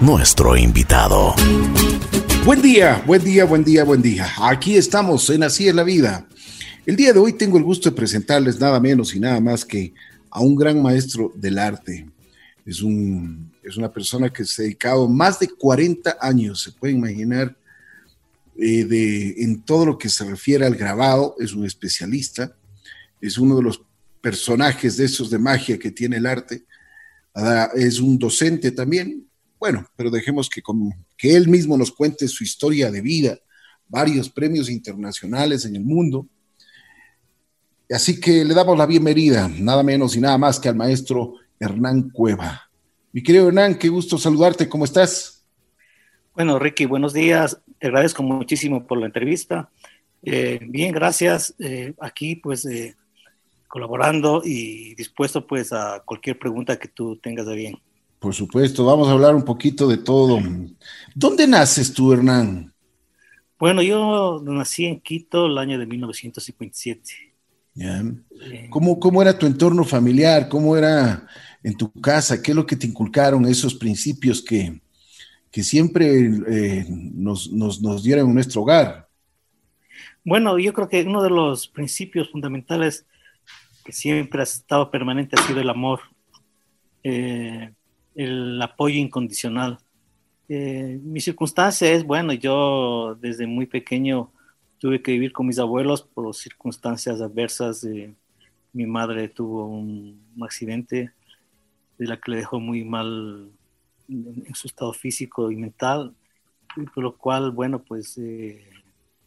nuestro invitado. Buen día, buen día, buen día, buen día. Aquí estamos en Así es la vida. El día de hoy tengo el gusto de presentarles nada menos y nada más que a un gran maestro del arte. Es, un, es una persona que se ha dedicado más de 40 años, se puede imaginar, eh, de, en todo lo que se refiere al grabado. Es un especialista, es uno de los personajes de esos de magia que tiene el arte. Es un docente también. Bueno, pero dejemos que, que él mismo nos cuente su historia de vida, varios premios internacionales en el mundo. Así que le damos la bienvenida, nada menos y nada más que al maestro Hernán Cueva. Mi querido Hernán, qué gusto saludarte, ¿cómo estás? Bueno, Ricky, buenos días. Te agradezco muchísimo por la entrevista. Eh, bien, gracias. Eh, aquí, pues, eh, colaborando y dispuesto pues a cualquier pregunta que tú tengas de bien. Por supuesto, vamos a hablar un poquito de todo. ¿Dónde naces tú, Hernán? Bueno, yo nací en Quito el año de 1957. Eh, ¿Cómo, ¿Cómo era tu entorno familiar? ¿Cómo era en tu casa? ¿Qué es lo que te inculcaron esos principios que, que siempre eh, nos, nos, nos dieron en nuestro hogar? Bueno, yo creo que uno de los principios fundamentales que siempre ha estado permanente ha sido el amor, eh, el apoyo incondicional. Eh, mi circunstancia es, bueno, yo desde muy pequeño tuve que vivir con mis abuelos por circunstancias adversas. mi madre tuvo un, accidente de la que le dejó muy mal en, su estado físico y mental, por lo cual, bueno, pues eh,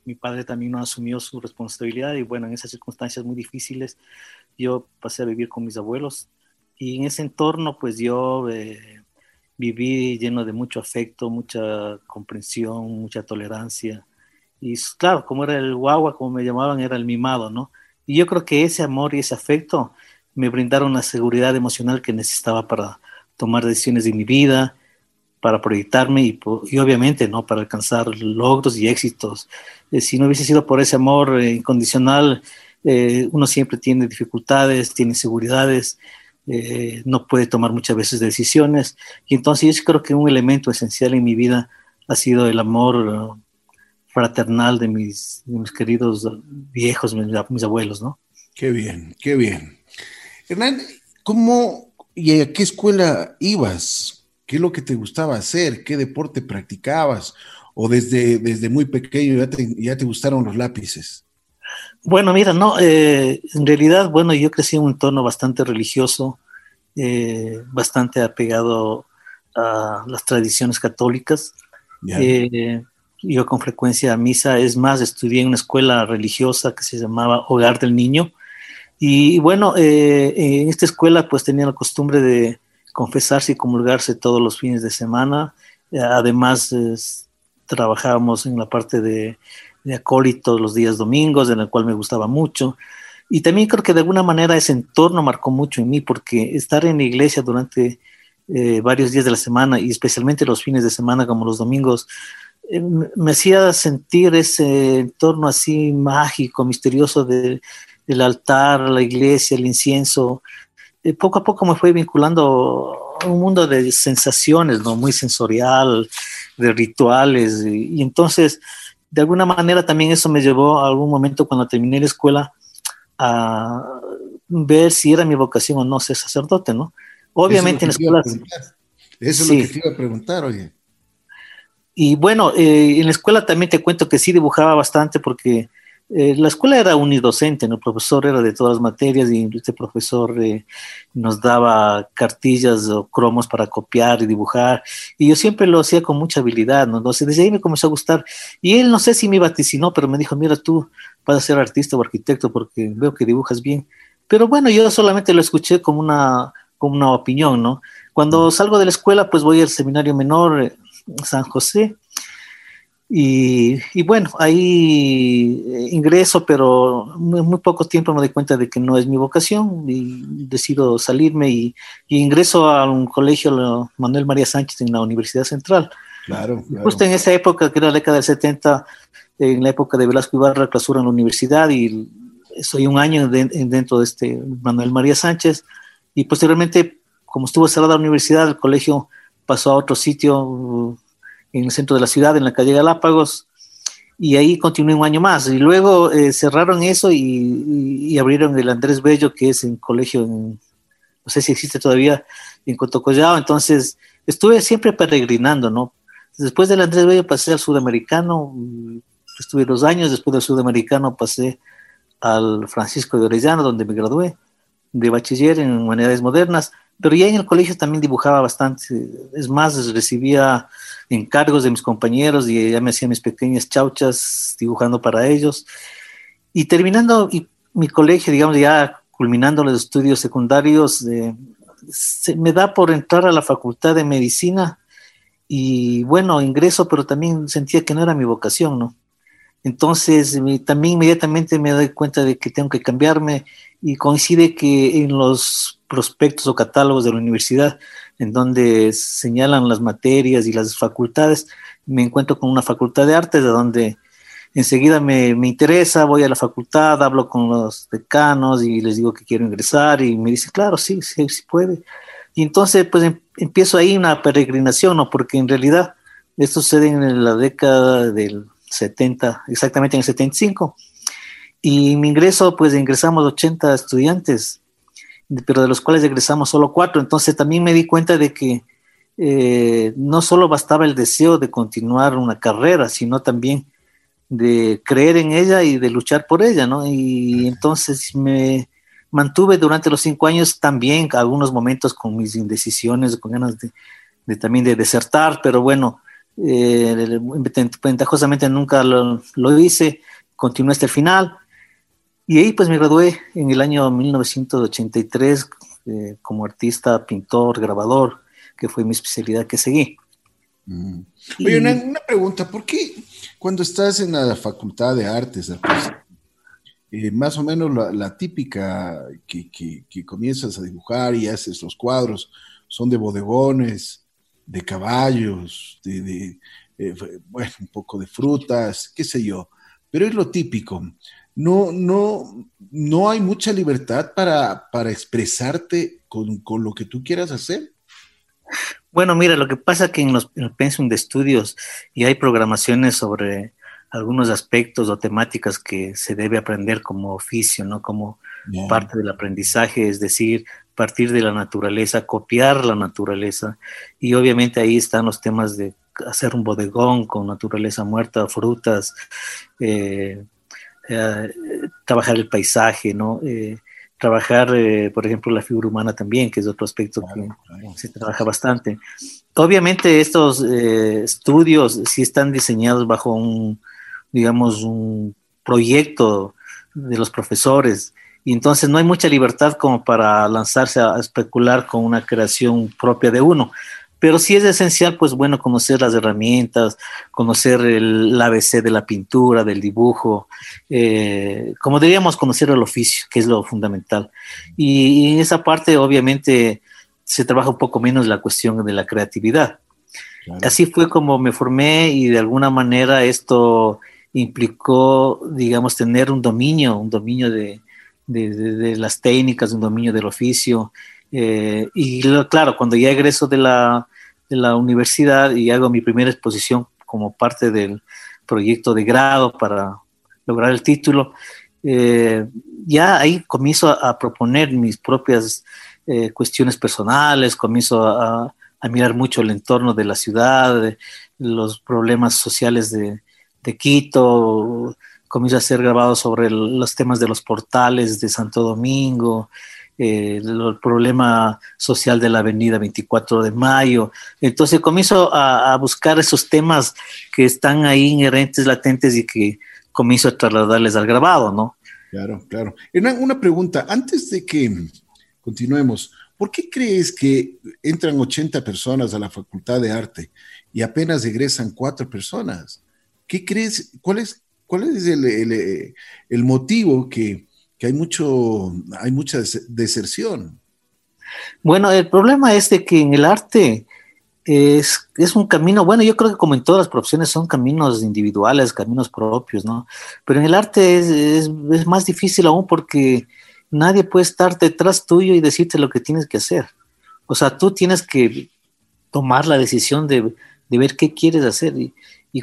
mi padre también no asumió su responsabilidad y bueno, en esas circunstancias muy difíciles yo pasé a vivir con mis abuelos y en ese entorno pues yo eh, viví lleno de mucho afecto, mucha comprensión, mucha tolerancia y claro, como era el guagua, como me llamaban, era el mimado, ¿no? Y yo creo que ese amor y ese afecto me brindaron la seguridad emocional que necesitaba para tomar decisiones de mi vida, para proyectarme y, obviamente no para alcanzar logros y éxitos. Eh, si no hubiese sido por ese amor eh, incondicional, eh, uno siempre tiene dificultades, tiene inseguridades, no puede tomar muchas veces decisiones. Y entonces yo creo que un elemento esencial en mi vida ha sido el amor fraternal de mis, mis queridos viejos, mis, mis, abuelos, ¿no? Qué bien, qué bien. Hernán, ¿cómo y a qué escuela ibas? ¿Qué es lo que te gustaba hacer? ¿Qué deporte practicabas? ¿O desde, desde muy pequeño ya te, ya te gustaron los lápices? Bueno, mira, no, eh, en realidad, bueno, yo crecí en un entorno bastante religioso, eh, bastante apegado a las tradiciones católicas. Eh, yo con frecuencia a misa, es más, estudié en una escuela religiosa que se llamaba Hogar del Niño. Y bueno, en esta escuela pues tenía la costumbre de confesarse y comulgarse todos los fines de semana. Eh, además, trabajábamos en la parte de, de acólito los días domingos, en la cual me gustaba mucho. Y también creo que de alguna manera ese entorno marcó mucho en mí, porque estar en la iglesia durante eh, varios días de la semana y especialmente los fines de semana como los domingos, eh, me hacía sentir ese entorno así mágico, misterioso de, del altar, la iglesia, el incienso, eh, poco a poco me fue vinculando a un mundo de sensaciones, ¿no? Muy sensorial, de rituales. Y, entonces, de alguna manera también eso me llevó a algún momento cuando terminé la escuela a ver si era mi vocación o no ser sacerdote, ¿no? Obviamente en la escuela... Eso es lo que te iba a preguntar, oye. Y bueno, eh, en la escuela también te cuento que sí dibujaba bastante porque eh, la escuela era unidocente, el profesor era de todas las materias y este profesor eh, nos daba cartillas o cromos para copiar y dibujar y yo siempre lo hacía con mucha habilidad, ¿no? Entonces desde ahí me comenzó a gustar y él no sé si me vaticinó, pero me dijo, mira tú vas a ser artista o arquitecto porque veo que dibujas bien. Pero bueno, yo solamente lo escuché como una, como una opinión, ¿no? Cuando salgo de la escuela, pues voy al seminario menor eh, San José y, bueno, ahí eh, ingreso, pero en muy poco tiempo me doy cuenta de que no es mi vocación y decido salirme y, ingreso a un colegio Manuel María Sánchez en la Universidad Central. Claro, Justo en esa época, que era la década del 70, en la época de Velasco Ibarra, clausura en la universidad y soy un año dentro de este Manuel María Sánchez y posteriormente como estuvo cerrada la universidad, el colegio pasó a otro sitio en el centro de la ciudad, en la calle Galápagos, y ahí continué un año más. Y luego eh, cerraron eso y, abrieron el Andrés Bello, que es un colegio, no sé si existe todavía, en Cotocollao. Entonces estuve siempre peregrinando, ¿no? Después del Andrés Bello pasé al sudamericano, estuve dos años, después del sudamericano pasé al Francisco de Orellana, donde me gradué de bachiller en humanidades modernas, pero ya en el colegio también dibujaba bastante, es más, recibía encargos de mis compañeros y ya me hacía mis pequeñas chauchas dibujando para ellos. Y terminando mi colegio, digamos, ya culminando los estudios secundarios, eh, se me da por entrar a la facultad de medicina y bueno, ingreso, pero también sentía que no era mi vocación, ¿no? Entonces, también inmediatamente me doy cuenta de que tengo que cambiarme y coincide que en los prospectos o catálogos de la universidad, en donde señalan las materias y las facultades, me encuentro con una facultad de artes, de donde enseguida me, me interesa, voy a la facultad, hablo con los decanos y les digo que quiero ingresar y me dice, claro, sí, sí, sí puede. Y entonces, pues em, empiezo ahí una peregrinación, ¿no? Porque en realidad esto sucede en la década del 70, exactamente en el 75. Y mi ingreso, pues ingresamos 80 estudiantes, pero de los cuales egresamos solo cuatro. Entonces también me di cuenta de que eh, no solo bastaba el deseo de continuar una carrera, sino también de creer en ella y de luchar por ella, ¿no? Y entonces me mantuve durante los cinco años también algunos momentos con mis indecisiones, con ganas de también de desertar, pero bueno, eh, ventajosamente nunca lo, hice, continué hasta el final. Y ahí pues me gradué en el año 1983 eh, como artista, pintor, grabador, que fue mi especialidad que seguí. Mm. Oye, una, pregunta, ¿por qué cuando estás en la Facultad de Artes, eh, más o menos la, típica que, que, comienzas a dibujar y haces los cuadros son de bodegones, de caballos, de, eh, bueno, un poco de frutas, qué sé yo, pero es lo típico. No, no, no hay mucha libertad para, para expresarte con, con, lo que tú quieras hacer. Bueno, mira, lo que pasa es que en, los, en el pensum de estudios y hay programaciones sobre algunos aspectos o temáticas que se debe aprender como oficio, ¿no? Como parte del aprendizaje, es decir, partir de la naturaleza, copiar la naturaleza. Y obviamente ahí están los temas de hacer un bodegón con naturaleza muerta, frutas, eh, eh, trabajar el paisaje, ¿no? Eh, trabajar, por ejemplo, la figura humana también, que es otro aspecto que se trabaja bastante. Obviamente estos estudios sí están diseñados bajo un, digamos, un proyecto de los profesores y entonces no hay mucha libertad como para lanzarse a, especular con una creación propia de uno. Pero sí es esencial, pues bueno, conocer las herramientas, conocer el, ABC de la pintura, del dibujo, eh, como diríamos, conocer el oficio, que es lo fundamental. Y, en esa parte, obviamente, se trabaja un poco menos la cuestión de la creatividad. Así fue como me formé y de alguna manera esto implicó, digamos, tener un dominio, un dominio de, de, las técnicas, un dominio del oficio. Eh, y claro, cuando ya egreso de la, de la universidad y hago mi primera exposición como parte del proyecto de grado para lograr el título, eh, ya ahí comienzo a, proponer mis propias eh, cuestiones personales, comienzo a, mirar mucho el entorno de la ciudad, los problemas sociales de, de Quito, comienzo a ser grabado sobre los temas de los portales de Santo Domingo, el problema social de la avenida 24 de Mayo. Entonces comienzo a, buscar esos temas que están ahí inherentes, latentes y que comienzo a trasladarles al grabado, ¿no? Claro, claro. Una, una pregunta, antes de que continuemos, ¿por qué crees que entran 80 personas a la Facultad de Arte y apenas egresan cuatro personas? ¿Qué crees? ¿Cuál es, ¿Cuál es el, motivo que, hay, mucho, hay mucha deserción? Bueno, el problema es de que en el arte es, es, un camino, bueno, yo creo que como en todas las profesiones son caminos individuales, caminos propios, ¿no? Pero en el arte es, es más difícil aún porque nadie puede estar detrás tuyo y decirte lo que tienes que hacer. O sea, tú tienes que tomar la decisión de, ver qué quieres hacer y,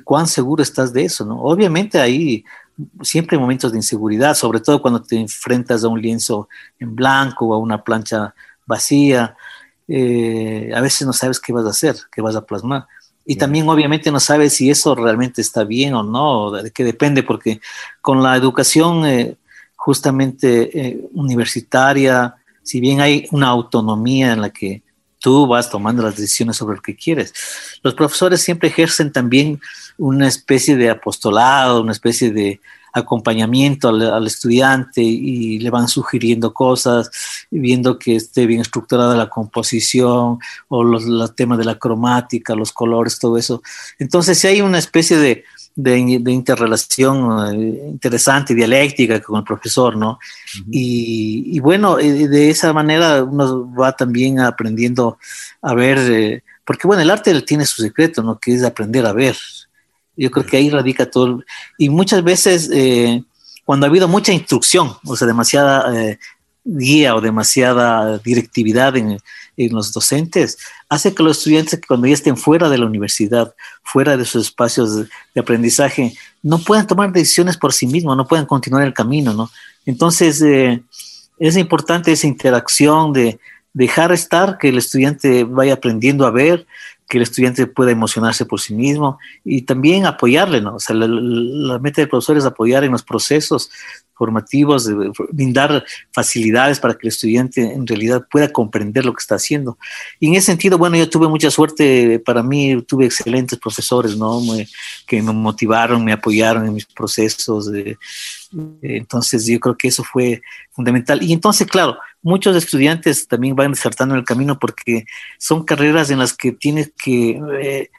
cuán seguro estás de eso, ¿no? Obviamente hay siempre momentos de inseguridad, sobre todo cuando te enfrentas a un lienzo en blanco o a una plancha vacía. Eh, a veces no sabes qué vas a hacer, qué vas a plasmar. Y también obviamente no sabes si eso realmente está bien o no, de qué depende, porque con la educación eh, justamente eh, universitaria, si bien hay una autonomía en la que tú vas tomando las decisiones sobre lo que quieres. Los profesores siempre ejercen también una especie de apostolado, una especie de acompañamiento al, estudiante y le van sugiriendo cosas, viendo que esté bien estructurada la composición o los, temas de la cromática, los colores, todo eso. Entonces, si hay una especie de, de, interrelación eh, interesante, dialéctica con el profesor, ¿no? y, bueno, eh, de esa manera uno va también aprendiendo a ver, eh, porque bueno, el arte tiene su secreto, ¿no? Que es aprender a ver. Yo creo que ahí radica todo. Y muchas veces, cuando ha habido mucha instrucción, o sea, demasiada guía o demasiada directividad en, en los docentes, hace que los estudiantes cuando ya estén fuera de la universidad, fuera de sus espacios de, aprendizaje, no puedan tomar decisiones por sí mismos, no puedan continuar el camino, ¿no? Entonces, eh, es importante esa interacción de dejar estar, que el estudiante vaya aprendiendo a ver, que el estudiante pueda emocionarse por sí mismo y también apoyarle, ¿no? O sea, la, meta del profesor es apoyar en los procesos formativos, de brindar facilidades para que el estudiante en realidad pueda comprender lo que está haciendo. Y en ese sentido, bueno, yo tuve mucha suerte, para mí tuve excelentes profesores, ¿no? que me motivaron, me apoyaron en mis procesos. entonces yo creo que eso fue fundamental. Y entonces, claro, muchos estudiantes también van desertando en el camino porque son carreras en las que tienes que... Eh,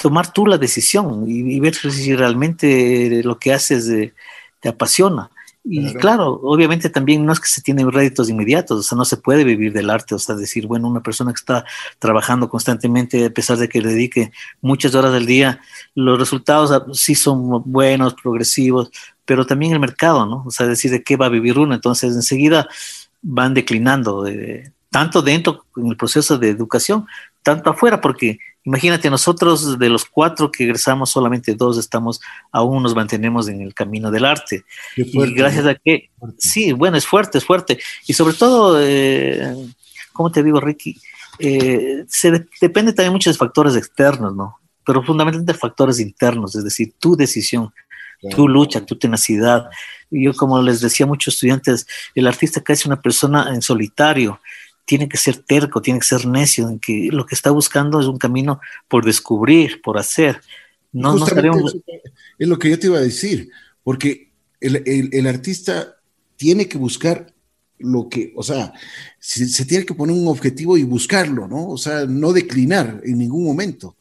tomar tú la decisión y, ver si realmente lo que haces de, te apasiona. Y claro. obviamente también no es que se tienen réditos inmediatos, o sea, no se puede vivir del arte, o sea, decir, bueno, una persona que está trabajando constantemente, a pesar de que le dedique muchas horas del día, los resultados sí son buenos, progresivos, pero también el mercado, ¿no? O sea, decir de qué va a vivir uno, entonces enseguida van declinando, tanto dentro en el proceso de educación, tanto afuera, porque Imagínate, nosotros de los cuatro que egresamos, solamente dos estamos, aún nos mantenemos en el camino del arte. y gracias a que, sí, bueno, es fuerte, es fuerte. Y sobre todo, eh, ¿cómo te digo, Ricky? Eh, se depende también mucho de factores externos, ¿no? Pero fundamentalmente de factores internos, es decir, tu decisión, tu lucha, tu tenacidad. Yo, como les decía a muchos estudiantes, el artista casi es una persona en solitario tiene que ser terco, tiene que ser necio, en que lo que está buscando es un camino por descubrir, por hacer. No, no Es lo que yo te iba a decir, porque el, artista tiene que buscar lo que, o sea, se, tiene que poner un objetivo y buscarlo, ¿no? O sea, no declinar en ningún momento.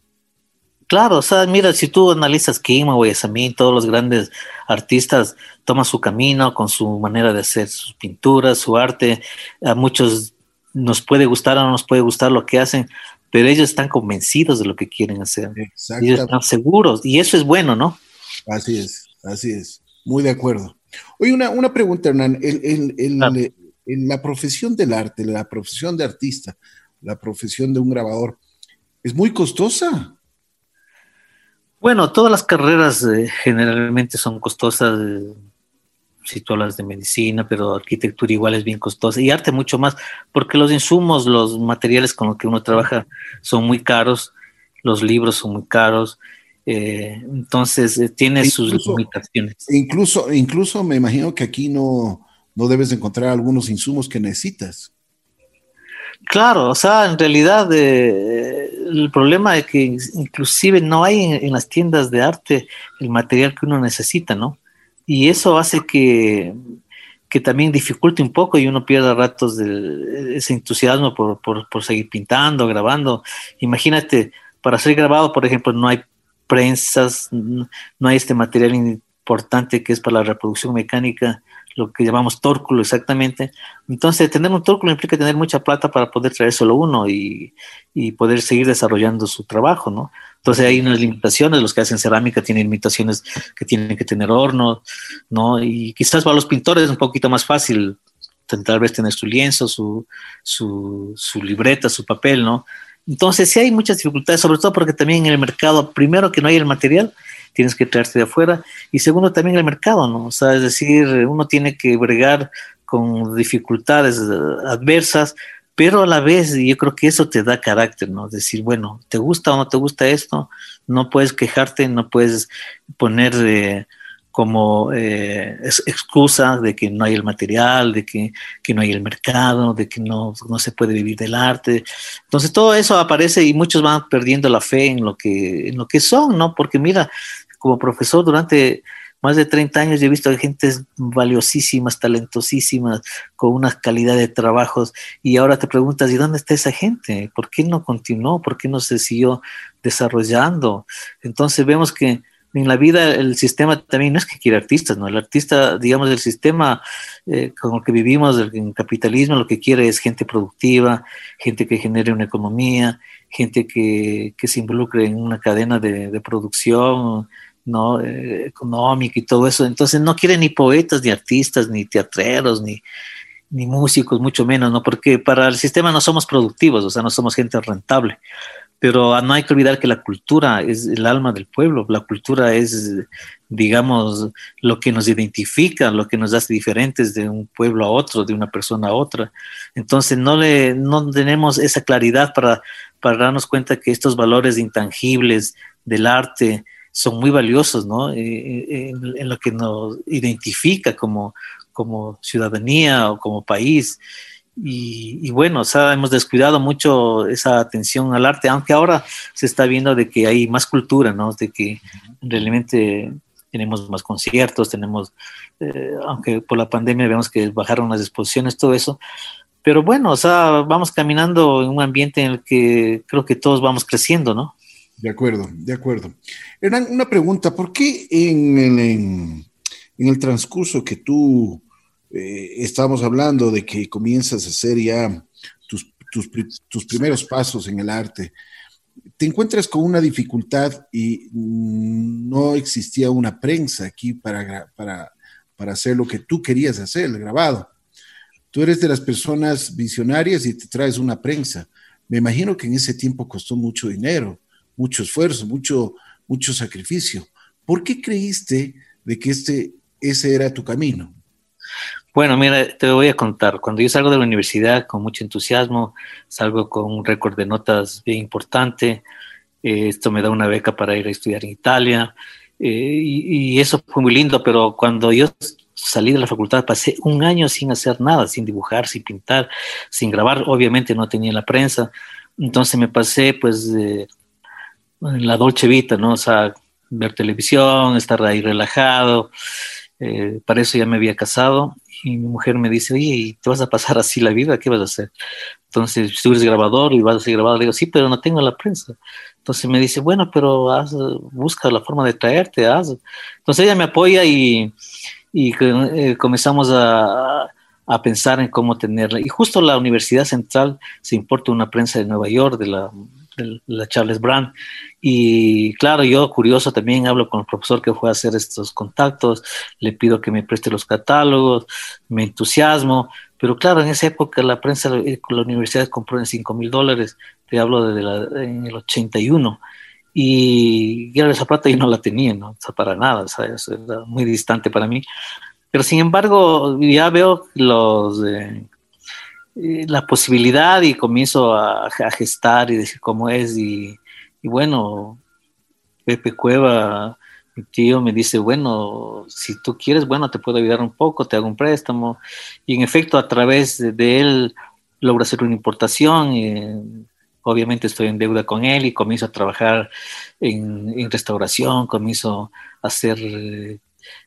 Claro, o sea, mira, si tú analizas Kima, Guayasamín, todos los grandes artistas toman su camino con su manera de hacer sus pinturas, su arte. A muchos nos puede gustar o no nos puede gustar lo que hacen, pero ellos están convencidos de lo que quieren hacer. Ellos están seguros y eso es bueno, ¿no? Así es, así es. Muy de acuerdo. Oye, una, una pregunta, Hernán. en la profesión del arte, la profesión de artista, la profesión de un grabador, ¿es muy costosa? Bueno, todas las carreras eh, generalmente son costosas. Eh, si tú hablas de medicina, pero arquitectura igual es bien costosa y arte mucho más, porque los insumos, los materiales con los que uno trabaja son muy caros, los libros son muy caros, eh, entonces eh, tiene sus limitaciones. Incluso, incluso me imagino que aquí no, no debes encontrar algunos insumos que necesitas. Claro, o sea, en realidad eh, el problema es que inclusive no hay en, las tiendas de arte el material que uno necesita, ¿no? y eso hace que, también dificulte un poco y uno pierda ratos de ese entusiasmo por, por, seguir pintando, grabando. Imagínate, para ser grabado, por ejemplo, no hay prensas, no hay este material importante que es para la reproducción mecánica lo que llamamos tórculo exactamente. Entonces, tener un tórculo implica tener mucha plata para poder traer solo uno y, poder seguir desarrollando su trabajo, ¿no? Entonces hay unas limitaciones, los que hacen cerámica tienen limitaciones que tienen que tener horno, ¿no? Y quizás para los pintores es un poquito más fácil tal vez tener su lienzo, su, su, su libreta, su papel, ¿no? Entonces sí hay muchas dificultades, sobre todo porque también en el mercado, primero que no hay el material, tienes que traerte de afuera, y segundo también el mercado, ¿no? O sea, es decir, uno tiene que bregar con dificultades adversas, pero a la vez yo creo que eso te da carácter, ¿no? Decir, bueno, ¿te gusta o no te gusta esto? No puedes quejarte, no puedes poner... Eh, como eh, excusa de que no hay el material, de que, no hay el mercado, de que no, no, se puede vivir del arte. Entonces todo eso aparece y muchos van perdiendo la fe en lo que, en lo que son, ¿no? Porque mira, como profesor durante más de 30 años yo he visto gente valiosísimas, talentosísimas, con una calidad de trabajos y ahora te preguntas, ¿y dónde está esa gente? ¿Por qué no continuó? ¿Por qué no se siguió desarrollando? Entonces vemos que en la vida el sistema también no es que quiere artistas, ¿no? El artista, digamos, el sistema eh, con el que vivimos, el, capitalismo, lo que quiere es gente productiva, gente que genere una economía, gente que, que se involucre en una cadena de, de producción, ¿no? Eh, económica y todo eso. Entonces no quiere ni poetas, ni artistas, ni teatreros, ni, ni músicos, mucho menos, ¿no? Porque para el sistema no somos productivos, o sea, no somos gente rentable. Pero no hay que olvidar que la cultura es el alma del pueblo, la cultura es, digamos, lo que nos identifica, lo que nos hace diferentes de un pueblo a otro, de una persona a otra. Entonces no, le, no tenemos esa claridad para, para darnos cuenta que estos valores intangibles del arte son muy valiosos, ¿no? Eh, eh, en, en, lo que nos identifica como, como ciudadanía o como país. Y, bueno, o sea, hemos descuidado mucho esa atención al arte, aunque ahora se está viendo de que hay más cultura, ¿no? De que realmente tenemos más conciertos, tenemos, eh, aunque por la pandemia vemos que bajaron las exposiciones, todo eso. Pero bueno, o sea, vamos caminando en un ambiente en el que creo que todos vamos creciendo, ¿no? De acuerdo, de acuerdo. Hernán, una pregunta, ¿por qué en, en, en el transcurso que tú eh, estamos hablando de que comienzas a hacer ya tus, tus, primeros pasos en el arte, te encuentras con una dificultad y no existía una prensa aquí para, para, para hacer lo que tú querías hacer, el grabado. Tú eres de las personas visionarias y te traes una prensa. Me imagino que en ese tiempo costó mucho dinero, mucho esfuerzo, mucho, mucho sacrificio. ¿Por qué creíste de que este, ese era tu camino? Bueno, mira, te voy a contar. Cuando yo salgo de la universidad con mucho entusiasmo, salgo con un récord de notas bien importante. Eh, esto me da una beca para ir a estudiar en Italia. Eh, y, eso fue muy lindo, pero cuando yo salí de la facultad pasé un año sin hacer nada, sin dibujar, sin pintar, sin grabar. Obviamente no tenía la prensa. Entonces me pasé pues la dolce vita, ¿no? O sea, ver televisión, estar ahí relajado. Eh, para eso ya me había casado y mi mujer me dice, oye, ¿y te vas a pasar así la vida? ¿Qué vas a hacer? Entonces, si tú eres grabador y vas a ser grabador, le digo, sí, pero no tengo la prensa. Entonces me dice, bueno, pero haz, busca la forma de traerte, haz. Entonces ella me apoya y, y eh, comenzamos a, a, pensar en cómo tenerla. Y justo la Universidad Central se importa una prensa de Nueva York, de la la Charles Brand. Y claro, yo curioso también hablo con el profesor que fue a hacer estos contactos, le pido que me preste los catálogos, me entusiasmo, pero claro, en esa época la prensa, eh, la universidad compró en 5 mil dólares, te hablo de la, en el 81, y ya esa plata yo no la tenía, ¿no? O para nada, ¿sabes? era muy distante para mí. Pero sin embargo, ya veo los... la posibilidad y comienzo a, gestar y decir cómo es. Y, bueno, Pepe Cueva, mi tío, me dice, bueno, si tú quieres, bueno, te puedo ayudar un poco, te hago un préstamo. Y en efecto, a través de, él logro hacer una importación. Y, obviamente estoy en deuda con él y comienzo a trabajar en, en restauración, comienzo a hacer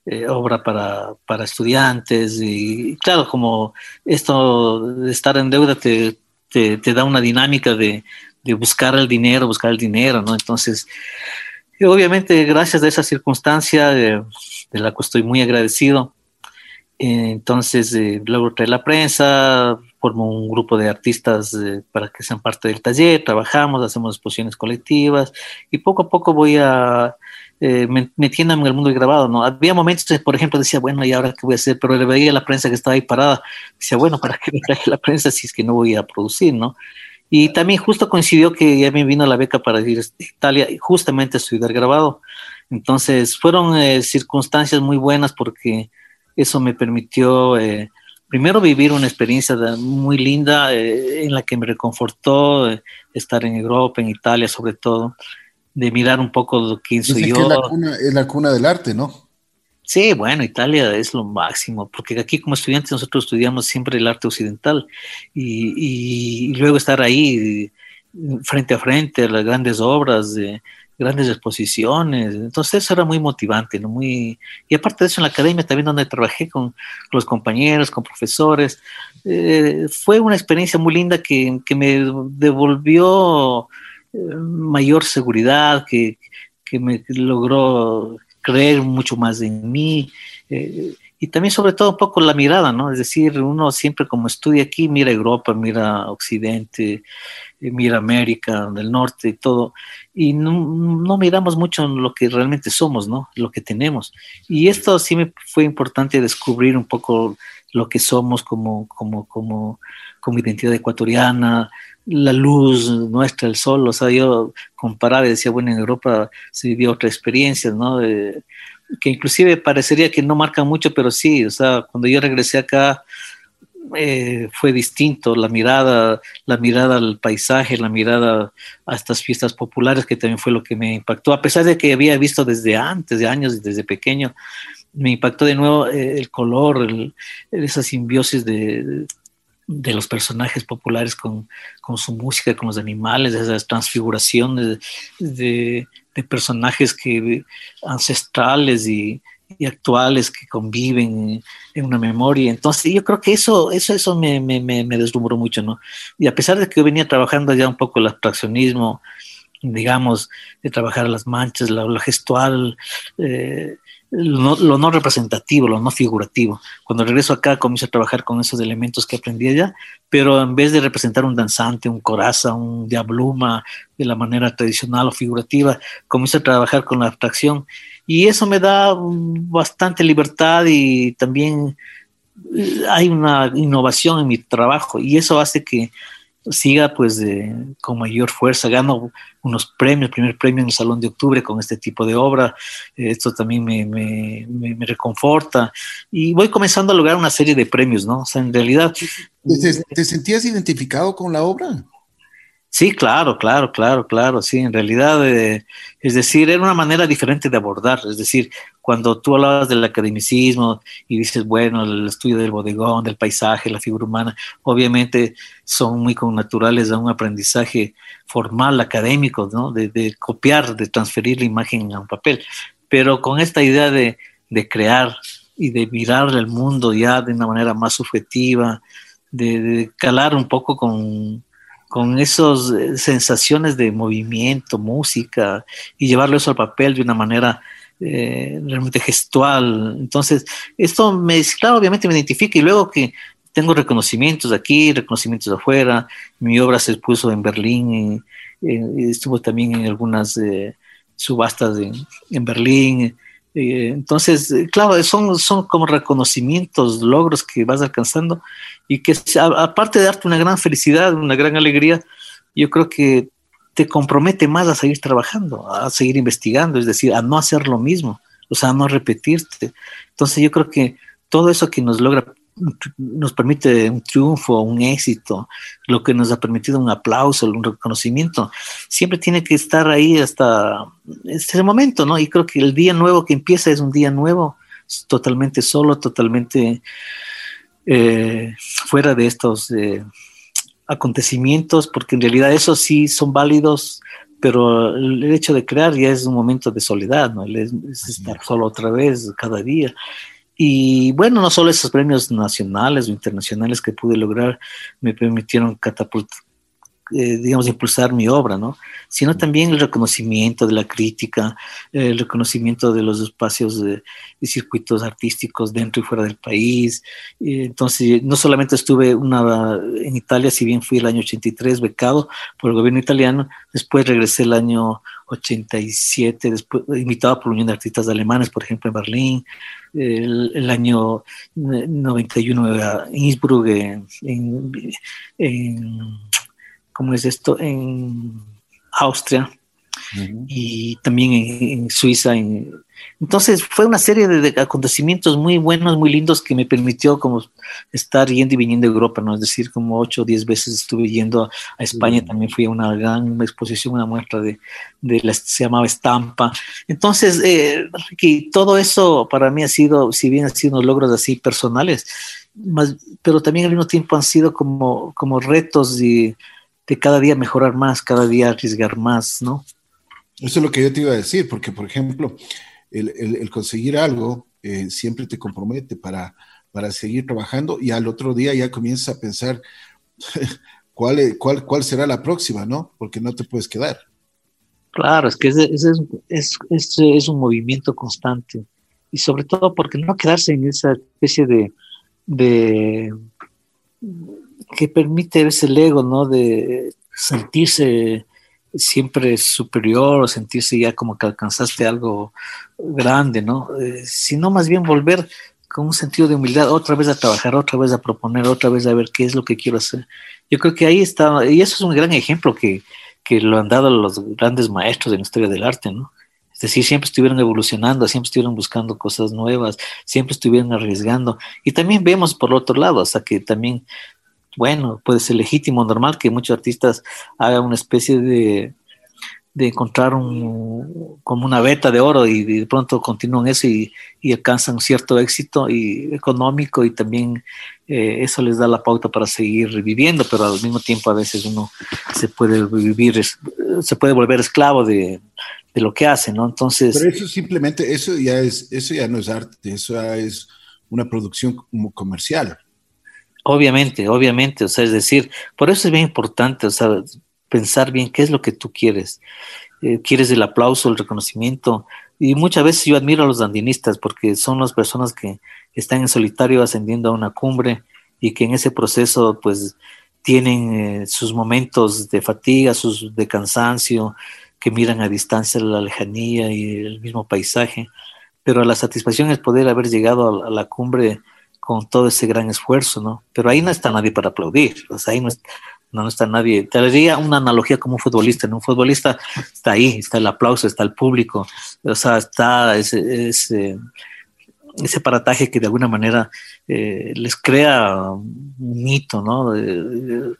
eh, obra para, para, estudiantes y claro, como esto de estar en deuda te, te, da una dinámica de, de, buscar el dinero, buscar el dinero, ¿no? Entonces, obviamente gracias a esa circunstancia de, la que estoy muy agradecido, eh, entonces eh, luego trae la prensa, formo un grupo de artistas eh, para que sean parte del taller, trabajamos, hacemos exposiciones colectivas y poco a poco voy a eh, metiéndome en el mundo del grabado, ¿no? Había momentos, por ejemplo, decía, bueno, ¿y ahora qué voy a hacer? Pero le veía la prensa que estaba ahí parada, decía, bueno, ¿para qué me traje la prensa si es que no voy a producir, ¿no? Y también justo coincidió que ya me vino la beca para ir a Italia y justamente a estudiar grabado. Entonces fueron eh, circunstancias muy buenas porque eso me permitió eh, primero vivir una experiencia muy linda eh, en la que me reconfortó estar en Europa, en Italia sobre todo, de mirar un poco quién soy yo. es, la cuna, es la cuna del arte, ¿no? Sí, bueno, Italia es lo máximo, porque aquí como estudiantes nosotros estudiamos siempre el arte occidental y, y luego estar ahí frente a frente, las grandes obras, de, grandes exposiciones. Entonces eso era muy motivante, ¿no? Muy... Y aparte de eso, en la academia también donde trabajé con, los compañeros, con profesores, eh, fue una experiencia muy linda que, que me devolvió mayor seguridad, que, que, me logró creer mucho más en mí. Eh, y también sobre todo un poco la mirada, ¿no? Es decir, uno siempre como estudia aquí, mira Europa, mira Occidente, mira América del Norte y todo, y no, miramos mucho lo que realmente somos, ¿no? Lo que tenemos. Y esto sí me fue importante descubrir un poco lo que somos como, como, como, como identidad ecuatoriana, la luz nuestra, el sol, o sea, yo comparaba y decía, bueno, en Europa se vivió otra experiencia, ¿no? que inclusive parecería que no marca mucho, pero sí, o sea, cuando yo regresé acá, eh, fue distinto, la mirada, la mirada al paisaje, la mirada a estas fiestas populares, que también fue lo que me impactó, a pesar de que había visto desde antes, de años, desde pequeño, me impactó de nuevo eh, el color, esa simbiosis de, de los personajes populares con, con, su música, con los animales, esas transfiguraciones de, de personajes que ancestrales y, y actuales que conviven en una memoria. Entonces yo creo que eso, eso, eso me, me, me, deslumbró mucho, ¿no? Y a pesar de que yo venía trabajando ya un poco el abstraccionismo, digamos, de trabajar las manchas, lo, gestual, eh, lo no, representativo, lo no figurativo. Cuando regreso acá comienzo a trabajar con esos elementos que aprendí allá, pero en vez de representar un danzante, un coraza, un diabluma de la manera tradicional o figurativa, comienzo a trabajar con la abstracción y eso me da bastante libertad y también eh, hay una innovación en mi trabajo y eso hace que siga pues con mayor fuerza. Gano unos premios, primer premio en el Salón de Octubre con este tipo de obra. Esto también me, me, me, reconforta. Y voy comenzando a lograr una serie de premios, ¿no? O sea, en realidad... te sentías identificado con la obra? Sí, claro, claro, claro, claro, sí, en realidad, eh, es decir, era una manera diferente de abordar, es decir, cuando tú hablabas del academicismo y dices, bueno, el estudio del bodegón, del paisaje, la figura humana, obviamente son muy connaturales a un aprendizaje formal, académico, ¿no? De, copiar, de transferir la imagen a un papel, pero con esta idea de, de crear y de mirar el mundo ya de una manera más subjetiva, de calar un poco con con esas eh, sensaciones de movimiento, música, y llevarlo eso al papel de una manera eh, realmente gestual. Entonces, esto me, claro, obviamente me identifica y luego que tengo reconocimientos aquí, reconocimientos afuera, mi obra se expuso en Berlín, estuvo también en algunas eh, subastas en Berlín, eh, entonces, eh, claro, son, son como reconocimientos, logros que vas alcanzando y que aparte de darte una gran felicidad, una gran alegría, yo creo que te compromete más a seguir trabajando, a seguir investigando, es decir, a no hacer lo mismo, o sea, a no repetirte. Entonces yo creo que todo eso que nos logra nos permite un triunfo, un éxito, lo que nos ha permitido un aplauso, un reconocimiento, siempre tiene que estar ahí hasta este momento, ¿no? Y creo que el día nuevo que empieza es un día nuevo, totalmente solo, totalmente eh, fuera de estos eh, acontecimientos, porque en realidad esos sí son válidos, pero el hecho de crear ya es un momento de soledad, ¿no? Es, es estar solo otra vez cada día. Y bueno, no solo esos premios nacionales o internacionales que pude lograr me permitieron eh, digamos, impulsar mi obra, ¿no? Sino también el reconocimiento de la crítica, el reconocimiento de los espacios de, circuitos artísticos dentro y fuera del país. entonces, no solamente estuve una, en Italia, si bien fui el año 83 becado por el gobierno italiano, después regresé el año 87, después, invitado por la Unión de Artistas Alemanes, por ejemplo, en Berlín, el, año 91 en Innsbruck, en, ¿cómo es esto? En Austria y también en, Suiza. Entonces fue una serie de, acontecimientos muy buenos, muy lindos que me permitió como estar yendo y viniendo a Europa, ¿no? Es decir, como ocho o diez veces estuve yendo a, España, también fui a una gran exposición, una muestra de, de la, se llamaba Estampa. Entonces, eh, todo eso para mí ha sido, si bien ha sido unos logros así personales, más, pero también al mismo tiempo han sido como, como retos de, de cada día mejorar más, cada día arriesgar más, ¿no? Eso es lo que yo te iba a decir, porque, por ejemplo, el, conseguir algo eh, siempre te compromete para, para seguir trabajando y al otro día ya comienzas a pensar cuál, cuál, cuál será la próxima, ¿no? Porque no te puedes quedar. Claro, es que es, es, es, es, un movimiento constante y sobre todo porque no quedarse en esa especie de, de que permite ese ego, ¿no? De sentirse siempre superior o sentirse ya como que alcanzaste algo grande, ¿no? Eh, sino más bien volver con un sentido de humildad, otra vez a trabajar, otra vez a proponer, otra vez a ver qué es lo que quiero hacer. Yo creo que ahí está, y eso es un gran ejemplo que, que lo han dado los grandes maestros de la historia del arte, ¿no? Es decir, siempre estuvieron evolucionando, siempre estuvieron buscando cosas nuevas, siempre estuvieron arriesgando. Y también vemos por otro lado, o sea, que también bueno, puede ser legítimo, normal que muchos artistas hagan una especie de, de encontrar un, como una beta de oro y, de pronto continúan eso y, y, alcanzan cierto éxito y económico y también eh, eso les da la pauta para seguir viviendo, pero al mismo tiempo a veces uno se puede vivir, se puede volver esclavo de, de lo que hace, ¿no? Entonces... Pero eso simplemente, eso ya es, eso ya no es arte, eso ya es una producción comercial. Obviamente, obviamente, o sea, es decir, por eso es bien importante, o sea, pensar bien qué es lo que tú quieres. Eh, quieres el aplauso, el reconocimiento. Y muchas veces yo admiro a los andinistas porque son las personas que están en solitario ascendiendo a una cumbre y que en ese proceso pues tienen eh, sus momentos de fatiga, sus de cansancio, que miran a distancia la lejanía y el mismo paisaje. Pero la satisfacción es poder haber llegado a la cumbre con todo ese gran esfuerzo, ¿no? Pero ahí no está nadie para aplaudir, o sea, ahí no, no está nadie. Te diría una analogía como un futbolista, ¿no? Un futbolista está ahí, está el aplauso, está el público, o sea, está ese, ese, parataje que de alguna manera eh, les crea un mito, ¿no?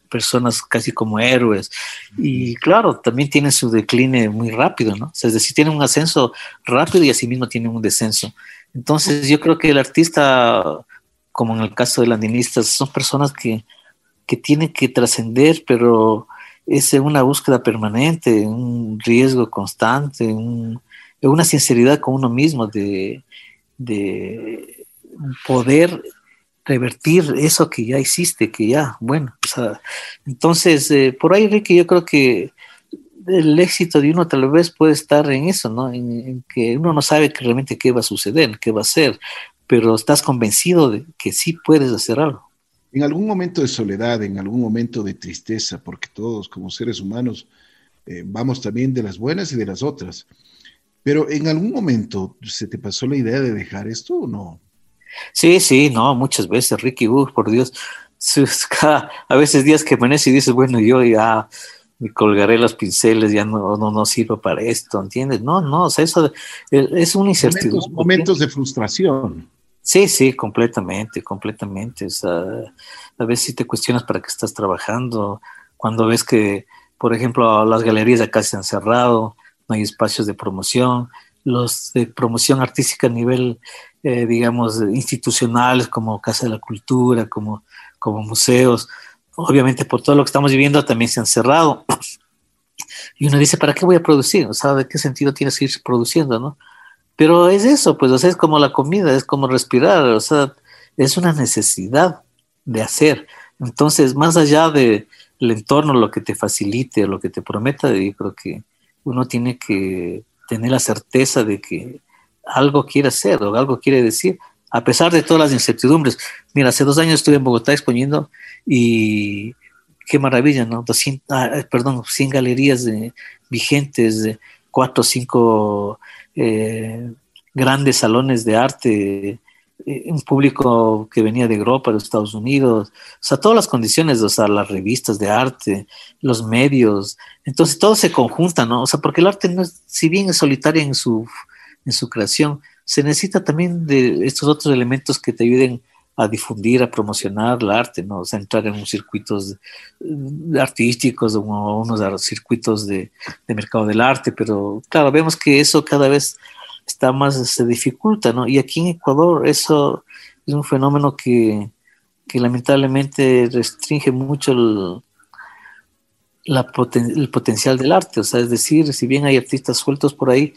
Personas casi como héroes. Y claro, también tienen su decline muy rápido, ¿no? O sea, es decir, tienen un ascenso rápido y asimismo tienen un descenso. Entonces, yo creo que el artista como en el caso de andinistas, son personas que, que tienen que trascender, pero es una búsqueda permanente, un riesgo constante, una sinceridad con uno mismo de, de poder revertir eso que ya existe, que ya, bueno, o sea, entonces, eh, por ahí, Ricky, yo creo que el éxito de uno tal vez puede estar en eso, ¿no? En, en, que uno no sabe realmente qué va a suceder, qué va a ser, pero estás convencido de que sí puedes hacer algo. En algún momento de soledad, en algún momento de tristeza, porque todos como seres humanos eh, vamos también de las buenas y de las otras, pero en algún momento se te pasó la idea de dejar esto o no? Sí, sí, no, muchas veces, Ricky, uh, por Dios, a veces días que amanece y dices, bueno, yo ya me colgaré los pinceles, ya no, no, no sirvo para esto, ¿entiendes? No, no, o sea, eso es una incertidumbre. momentos de frustración. Sí, sí, completamente, completamente. O sea, a veces si te cuestionas para qué estás trabajando, cuando ves que, por ejemplo, las galerías acá se han cerrado, no hay espacios de promoción, los de promoción artística a nivel, eh, digamos, institucional, como Casa de la Cultura, como, como museos, obviamente por todo lo que estamos viviendo también se han cerrado. Y uno dice, ¿para qué voy a producir? O sea, ¿de qué sentido tienes que ir produciendo, no? Pero es eso, pues, o sea, es como la comida, es como respirar, o sea, es una necesidad de hacer. Entonces, más allá de, el entorno lo que te facilite, lo que te prometa, yo creo que uno tiene que tener la certeza de que algo quiere hacer o algo quiere decir, a pesar de todas las incertidumbres. Mira, hace dos años estuve en Bogotá exponiendo y qué maravilla, ¿no? 200, ah, perdón, 100 galerías vigentes, de cuatro o cinco eh, grandes salones de arte, eh, un público que venía de Europa, de Estados Unidos, o sea, todas las condiciones, o sea, las revistas de arte, los medios, entonces todo se conjunta, ¿no? O sea, porque el arte, no es, si bien es solitario en su, en su creación, se necesita también de estos otros elementos que te ayuden difundir, a promocionar el arte, ¿no? O entrar en unos circuitos artísticos o unos circuitos de, mercado del arte, pero claro, vemos que eso cada vez está más, se dificulta, ¿no? Y aquí en Ecuador eso es un fenómeno que, lamentablemente restringe mucho el, el potencial del arte, o sea, es decir, si bien hay artistas sueltos por ahí,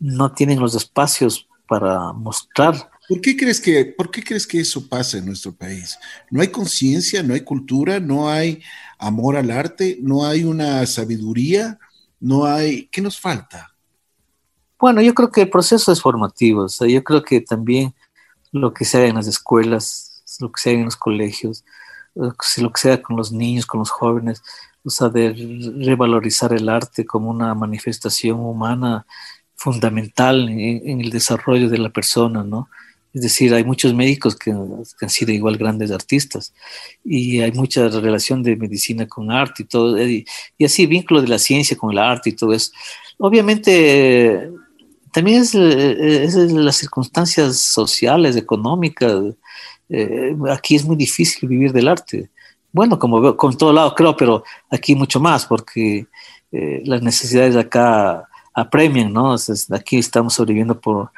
no tienen los espacios para mostrar. ¿Por qué crees que, por qué crees que eso pasa en nuestro país? ¿No hay conciencia, no hay cultura, no hay amor al arte, no hay una sabiduría, no hay, ¿qué nos falta? Bueno, yo creo que el proceso es formativo, o sea, yo creo que también lo que sea en las escuelas, lo que sea en los colegios, lo que sea con los niños, con los jóvenes, o sea, de revalorizar el arte como una manifestación humana fundamental en, el desarrollo de la persona, ¿no? Es decir, hay muchos médicos que, han sido igual grandes artistas y hay mucha relación de medicina con arte y todo, y, y así vínculo de la ciencia con el arte y todo eso. Obviamente también es, las circunstancias sociales, económicas. Eh, aquí es muy difícil vivir del arte. Bueno, como veo, con todo lado creo, pero aquí mucho más, porque eh, las necesidades acá apremian, ¿no? aquí estamos sobreviviendo por,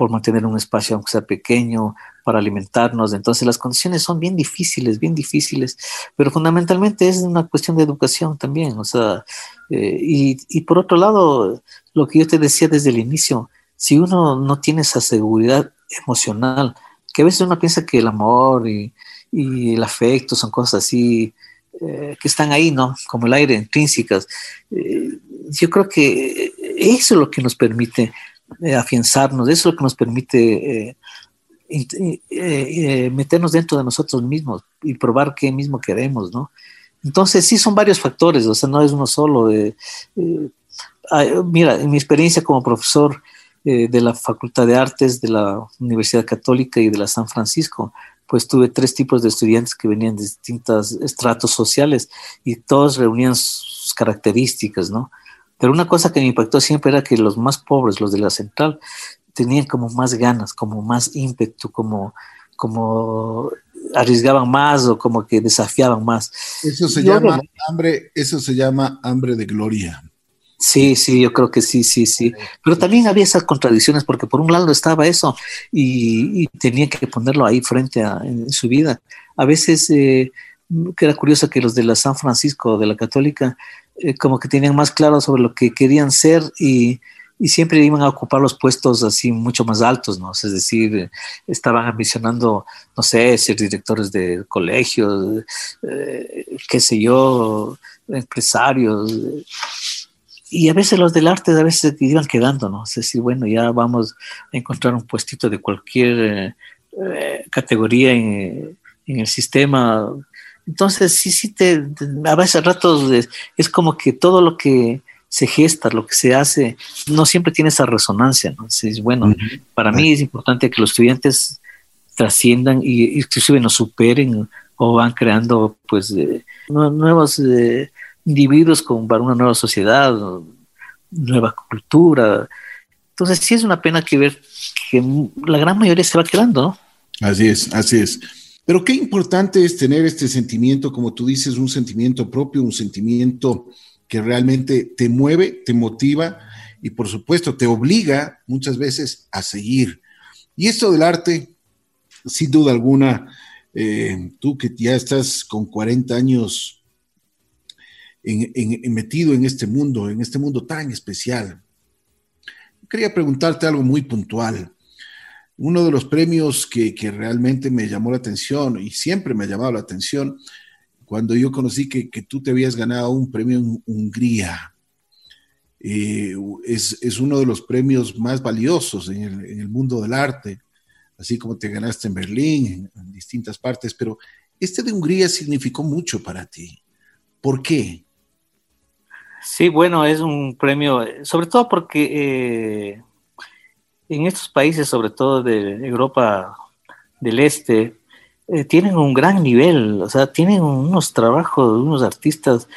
por mantener un espacio, aunque sea pequeño, para alimentarnos. Entonces las condiciones son bien difíciles, bien difíciles, pero fundamentalmente es una cuestión de educación también. O sea, y, y, por otro lado, lo que yo te decía desde el inicio, si uno no tiene esa seguridad emocional, que a veces uno piensa que el amor y, el afecto son cosas así eh, que están ahí, ¿no? Como el aire, intrínsecas. Eh, yo creo que eso es lo que nos permite eh, afianzarnos, eso es lo que nos permite meternos dentro de nosotros mismos y probar qué mismo queremos, ¿no? Entonces sí son varios factores, o sea, no es uno solo. mira, en mi experiencia como profesor eh, de la Facultad de Artes de la Universidad Católica y de la San Francisco, pues tuve tres tipos de estudiantes que venían de distintos estratos sociales y todos reunían sus características, ¿no? Pero una cosa que me impactó siempre era que los más pobres, los de la central, tenían como más ganas, como más ímpetu, como, como arriesgaban más o como que desafiaban más. Eso se llama hambre, eso se llama hambre de gloria. Sí, sí, yo creo que sí, sí, sí. Pero también había esas contradicciones porque por un lado estaba eso y, tenía que ponerlo ahí frente a en su vida. A veces eh, que era curioso que los de la San Francisco, de la Católica, eh, como que tenían más claro sobre lo que querían ser y, siempre iban a ocupar los puestos así mucho más altos, ¿no? Es decir, estaban ambicionando, no sé, ser directores de colegios, eh, qué sé yo, empresarios. Y a veces los del arte a veces iban quedando, ¿no? Es decir, bueno, ya vamos a encontrar un puestito de cualquier eh, categoría en, el sistema. Entonces, sí, sí, te, a veces ratos es, es como que todo lo que se gesta, lo que se hace, no siempre tiene esa resonancia, ¿no? Entonces, bueno, para mí es importante que los estudiantes trasciendan y inclusive nos superen o van creando pues nuevos eh, individuos con, para una nueva sociedad, nueva cultura. Entonces sí es una pena que ver que la gran mayoría se va quedando, ¿no? Así es, así es. Pero qué importante es tener este sentimiento, como tú dices, un sentimiento propio, un sentimiento que realmente te mueve, te motiva y por supuesto te obliga muchas veces a seguir. Y esto del arte, sin duda alguna, eh, tú que ya estás con 40 años metido en este mundo, en este mundo tan especial, quería preguntarte algo muy puntual. Uno de los premios que, que realmente me llamó la atención y siempre me ha llamado la atención cuando yo conocí que, tú te habías ganado un premio en Hungría. Eh, es, uno de los premios más valiosos en el, mundo del arte, así como te ganaste en Berlín, en, distintas partes, pero este de Hungría significó mucho para ti. ¿Por qué? Sí, bueno, es un premio, sobre todo porque eh, en estos países, sobre todo de Europa del Este, eh, tienen un gran nivel, o sea, tienen unos trabajos, unos artistas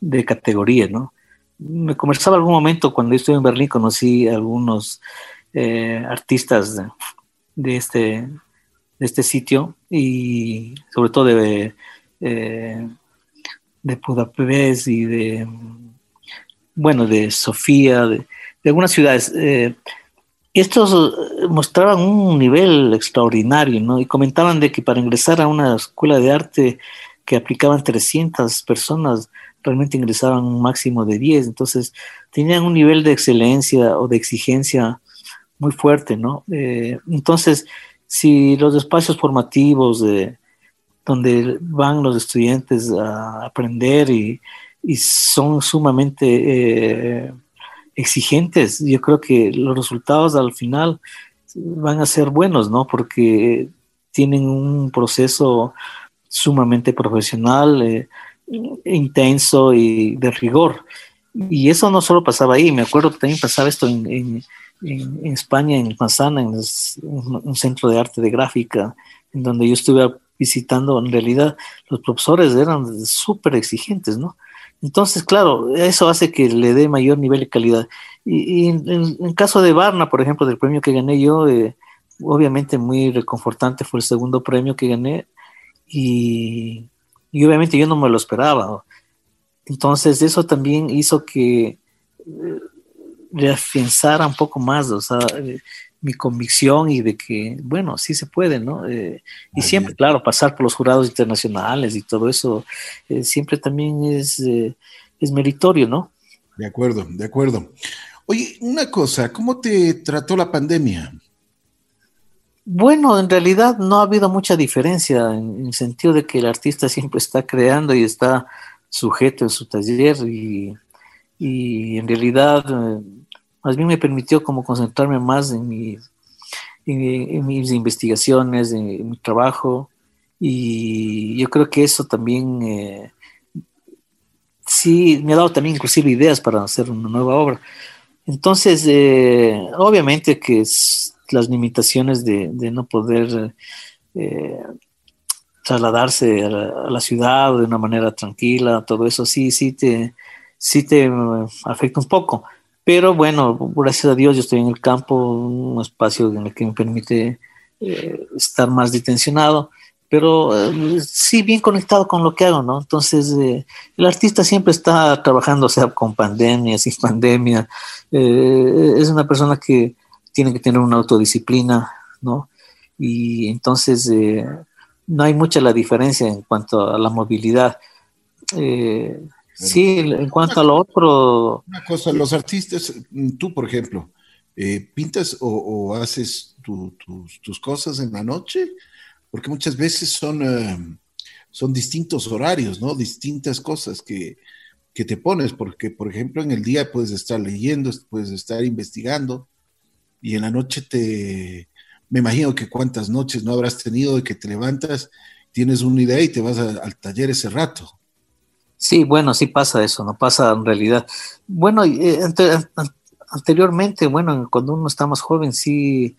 de categoría, ¿no? Me conversaba algún momento cuando estuve en Berlín, conocí a algunos eh, artistas de, este, este sitio y sobre todo de, eh, de Budapest y de, bueno, de Sofía, de, algunas ciudades estos eh, mostraban un nivel extraordinario, ¿no? Y comentaban de que para ingresar a una escuela de arte que aplicaban 300 personas, realmente ingresaban un máximo de 10. Entonces, tenían un nivel de excelencia o de exigencia muy fuerte, ¿no? Eh, entonces, si los espacios formativos de, donde van los estudiantes a aprender y, son sumamente... Eh, exigentes, yo creo que los resultados al final van a ser buenos, ¿no? Porque tienen un proceso sumamente profesional, eh, intenso y de rigor. Y eso no solo pasaba ahí, me acuerdo que también pasaba esto en, España, en Manzana, en, un centro de arte de gráfica, en donde yo estuve visitando, en realidad los profesores eran súper exigentes, ¿no? Entonces, claro, eso hace que le dé mayor nivel de calidad. Y, en, el caso de Barna, por ejemplo, del premio que gané yo, eh, obviamente muy reconfortante fue el segundo premio que gané y, obviamente yo no me lo esperaba. Entonces, eso también hizo que eh, reafianzara un poco más, o sea, eh, mi convicción y de que, bueno, sí se puede, ¿no? Eh, y siempre, claro, pasar por los jurados internacionales y todo eso, eh, siempre también es, eh, es meritorio, ¿no? De acuerdo, de acuerdo. Oye, una cosa, ¿cómo te trató la pandemia? Bueno, en realidad no ha habido mucha diferencia en, el sentido de que el artista siempre está creando y está sujeto en su taller y, y en realidad más bien me permitió como concentrarme más en, mis investigaciones, en, mi trabajo, y yo creo que eso también eh, sí me ha dado también inclusive ideas para hacer una nueva obra. Entonces, eh, obviamente que las limitaciones de, no poder eh, trasladarse a la, ciudad de una manera tranquila, todo eso sí, sí te, sí te afecta un poco. Pero bueno, gracias a Dios yo estoy en el campo, un espacio en el que me permite eh, estar más detencionado, pero eh, sí bien conectado con lo que hago, ¿no? Entonces, eh, el artista siempre está trabajando, sea, con pandemia, sin pandemia. es una persona que tiene que tener una autodisciplina, ¿no? Y entonces no hay mucha la diferencia en cuanto a la movilidad. Sí, en cuanto a lo otro. Una cosa, los artistas, tú por ejemplo, eh, ¿pintas o, haces tus, cosas en la noche? Porque muchas veces son, eh, son distintos horarios, ¿no? Distintas cosas que, que te pones, porque por ejemplo en el día puedes estar leyendo, puedes estar investigando y en la noche te, me imagino que cuántas noches no habrás tenido de que te levantas, tienes una idea y te vas al taller ese rato. Sí, bueno, sí pasa eso, no pasa en realidad. Bueno, eh, anteriormente, bueno, cuando uno está más joven, sí,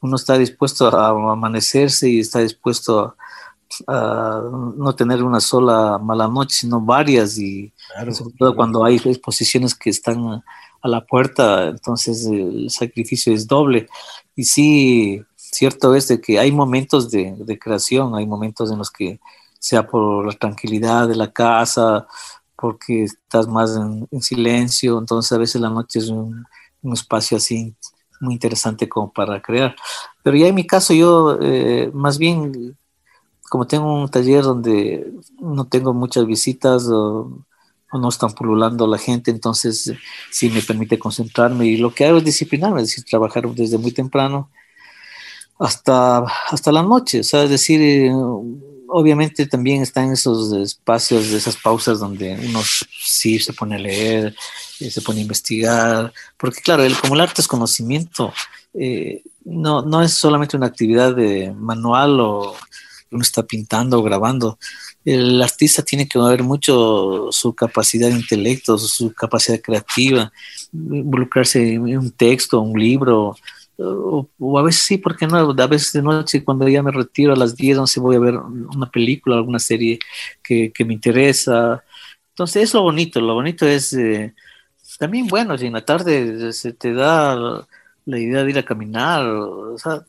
uno está dispuesto a amanecerse y está dispuesto a, no tener una sola mala noche, sino varias, y sobre todo cuando hay exposiciones que están a la puerta, entonces el sacrificio es doble. Y sí, cierto es de que hay momentos de creación, hay momentos en los que sea por la tranquilidad de la casa, porque estás más en, silencio, entonces a veces la noche es un, espacio así muy interesante como para crear. Pero ya en mi caso yo eh, más bien, como tengo un taller donde no tengo muchas visitas o, no están pululando la gente, entonces sí me permite concentrarme y lo que hago es disciplinarme, es decir, trabajar desde muy temprano hasta, hasta la noche, o sea, es decir, obviamente también están esos espacios, esas pausas donde uno sí se pone a leer, eh, se pone a investigar, porque claro, el, como el arte es conocimiento, eh, no, no es solamente una actividad de manual o uno está pintando o grabando. El artista tiene que ver mucho su capacidad de intelecto, su capacidad creativa, involucrarse en un texto, un libro, o, a veces sí, porque no? A veces de noche cuando ya me retiro a las 10, 11 voy a ver una película, alguna serie que, me interesa. Entonces es lo bonito, lo bonito es eh, también, bueno, si en la tarde se te da la idea de ir a caminar, o sea,